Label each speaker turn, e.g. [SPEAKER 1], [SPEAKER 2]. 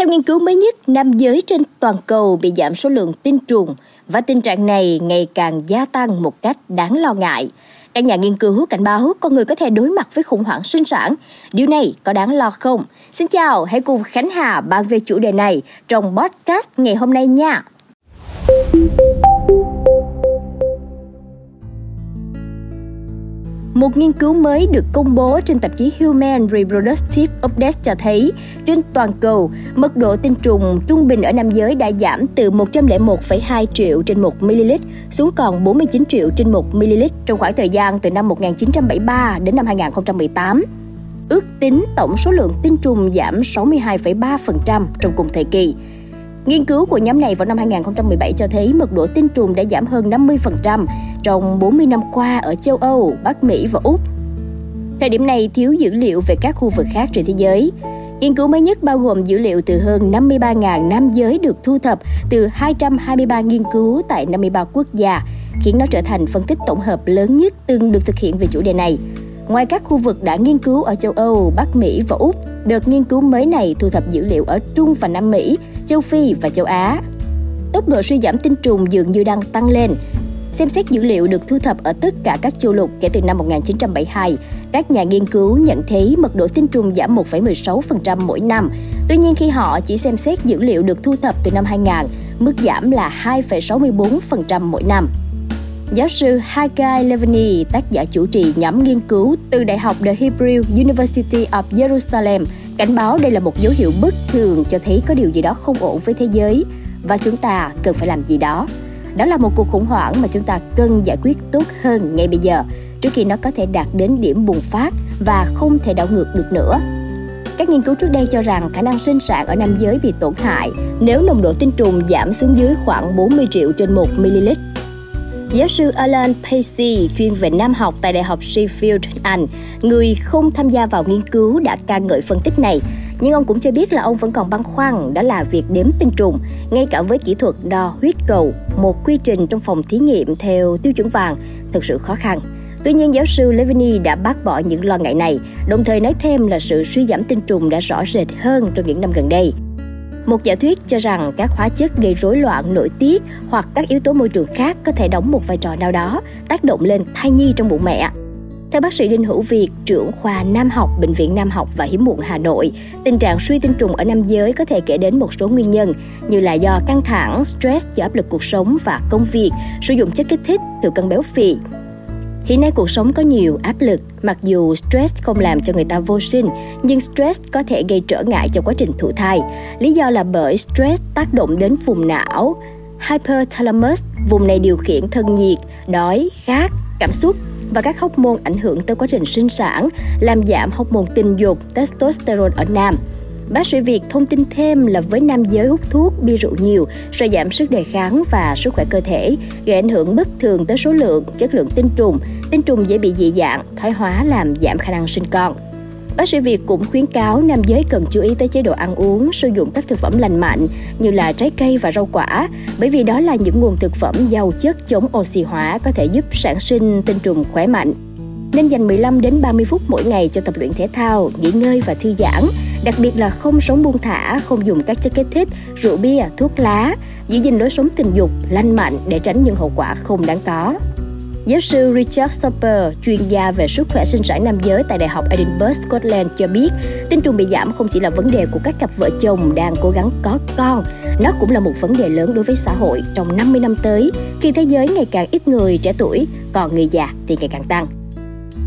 [SPEAKER 1] Theo nghiên cứu mới nhất, nam giới trên toàn cầu bị giảm số lượng tinh trùng và tình trạng này ngày càng gia tăng một cách đáng lo ngại. Các nhà nghiên cứu cảnh báo con người có thể đối mặt với khủng hoảng sinh sản. Điều này có đáng lo không? Xin chào, hãy cùng Khánh Hà bàn về chủ đề này trong podcast ngày hôm nay nha. Một nghiên cứu mới được công bố trên tạp chí Human Reproductive Update cho thấy trên toàn cầu, mật độ tinh trùng trung bình ở nam giới đã giảm từ 101,2 triệu trên 1 ml xuống còn 49 triệu trên 1 ml trong khoảng thời gian từ năm 1973 đến năm 2018. Ước tính tổng số lượng tinh trùng giảm 62,3% trong cùng thời kỳ. Nghiên cứu của nhóm này vào năm 2017 cho thấy mật độ tinh trùng đã giảm hơn 50% trong 40 năm qua ở châu Âu, Bắc Mỹ và Úc. Thời điểm này thiếu dữ liệu về các khu vực khác trên thế giới. Nghiên cứu mới nhất bao gồm dữ liệu từ hơn 53.000 nam giới được thu thập từ 223 nghiên cứu tại 53 quốc gia, khiến nó trở thành phân tích tổng hợp lớn nhất từng được thực hiện về chủ đề này. Ngoài các khu vực đã nghiên cứu ở châu Âu, Bắc Mỹ và Úc, đợt nghiên cứu mới này thu thập dữ liệu ở Trung và Nam Mỹ, châu Phi và châu Á. Tốc độ suy giảm tinh trùng dường như đang tăng lên. Xem xét dữ liệu được thu thập ở tất cả các châu lục kể từ năm 1972, các nhà nghiên cứu nhận thấy mật độ tinh trùng giảm 1,16% mỗi năm. Tuy nhiên khi họ chỉ xem xét dữ liệu được thu thập từ năm 2000, mức giảm là 2,64% mỗi năm. Giáo sư Haggai Levini, tác giả chủ trì nhóm nghiên cứu từ Đại học The Hebrew University of Jerusalem, cảnh báo đây là một dấu hiệu bất thường cho thấy có điều gì đó không ổn với thế giới và chúng ta cần phải làm gì đó. Đó là một cuộc khủng hoảng mà chúng ta cần giải quyết tốt hơn ngay bây giờ trước khi nó có thể đạt đến điểm bùng phát và không thể đảo ngược được nữa. Các nghiên cứu trước đây cho rằng khả năng sinh sản ở nam giới bị tổn hại nếu nồng độ tinh trùng giảm xuống dưới khoảng 40 triệu trên 1 ml Giáo sư Alan Pacey, chuyên về nam học tại Đại học Sheffield, Anh, người không tham gia vào nghiên cứu đã ca ngợi phân tích này. Nhưng ông cũng cho biết là ông vẫn còn băn khoăn đó là việc đếm tinh trùng, ngay cả với kỹ thuật đo huyết cầu, một quy trình trong phòng thí nghiệm theo tiêu chuẩn vàng, thực sự khó khăn. Tuy nhiên, giáo sư Levini đã bác bỏ những lo ngại này, đồng thời nói thêm là sự suy giảm tinh trùng đã rõ rệt hơn trong những năm gần đây. Một giả thuyết cho rằng các hóa chất gây rối loạn nội tiết hoặc các yếu tố môi trường khác có thể đóng một vai trò nào đó tác động lên thai nhi trong bụng mẹ. Theo bác sĩ Đinh Hữu Việt, trưởng khoa Nam học Bệnh viện Nam học và Hiếm muộn Hà Nội, tình trạng suy tinh trùng ở nam giới có thể kể đến một số nguyên nhân như là do căng thẳng, stress do áp lực cuộc sống và công việc, sử dụng chất kích thích, thừa cân béo phì, Hiện nay cuộc sống có nhiều áp lực, mặc dù stress không làm cho người ta vô sinh, nhưng stress có thể gây trở ngại cho quá trình thụ thai. Lý do là bởi stress tác động đến vùng não, hypothalamus, vùng này điều khiển thân nhiệt, đói, khát, cảm xúc và các hóc môn ảnh hưởng tới quá trình sinh sản, làm giảm hóc môn tình dục testosterone ở nam. Bác sĩ Việt thông tin thêm là với nam giới hút thuốc, bia rượu nhiều sẽ giảm sức đề kháng và sức khỏe cơ thể, gây ảnh hưởng bất thường tới số lượng, chất lượng tinh trùng. Tinh trùng dễ bị dị dạng, thoái hóa làm giảm khả năng sinh con. Bác sĩ Việt cũng khuyến cáo nam giới cần chú ý tới chế độ ăn uống, sử dụng các thực phẩm lành mạnh như là trái cây và rau quả, bởi vì đó là những nguồn thực phẩm giàu chất chống oxy hóa có thể giúp sản sinh tinh trùng khỏe mạnh. Nên dành 15 đến 30 phút mỗi ngày cho tập luyện thể thao, nghỉ ngơi và thư giãn đặc biệt là không sống buông thả, không dùng các chất kích thích, rượu bia, thuốc lá, giữ gìn lối sống tình dục lành mạnh để tránh những hậu quả không đáng có. Giáo sư Richard Stopper, chuyên gia về sức khỏe sinh sản nam giới tại Đại học Edinburgh, Scotland cho biết, tinh trùng bị giảm không chỉ là vấn đề của các cặp vợ chồng đang cố gắng có con, nó cũng là một vấn đề lớn đối với xã hội trong 50 năm tới, khi thế giới ngày càng ít người trẻ tuổi, còn người già thì ngày càng tăng.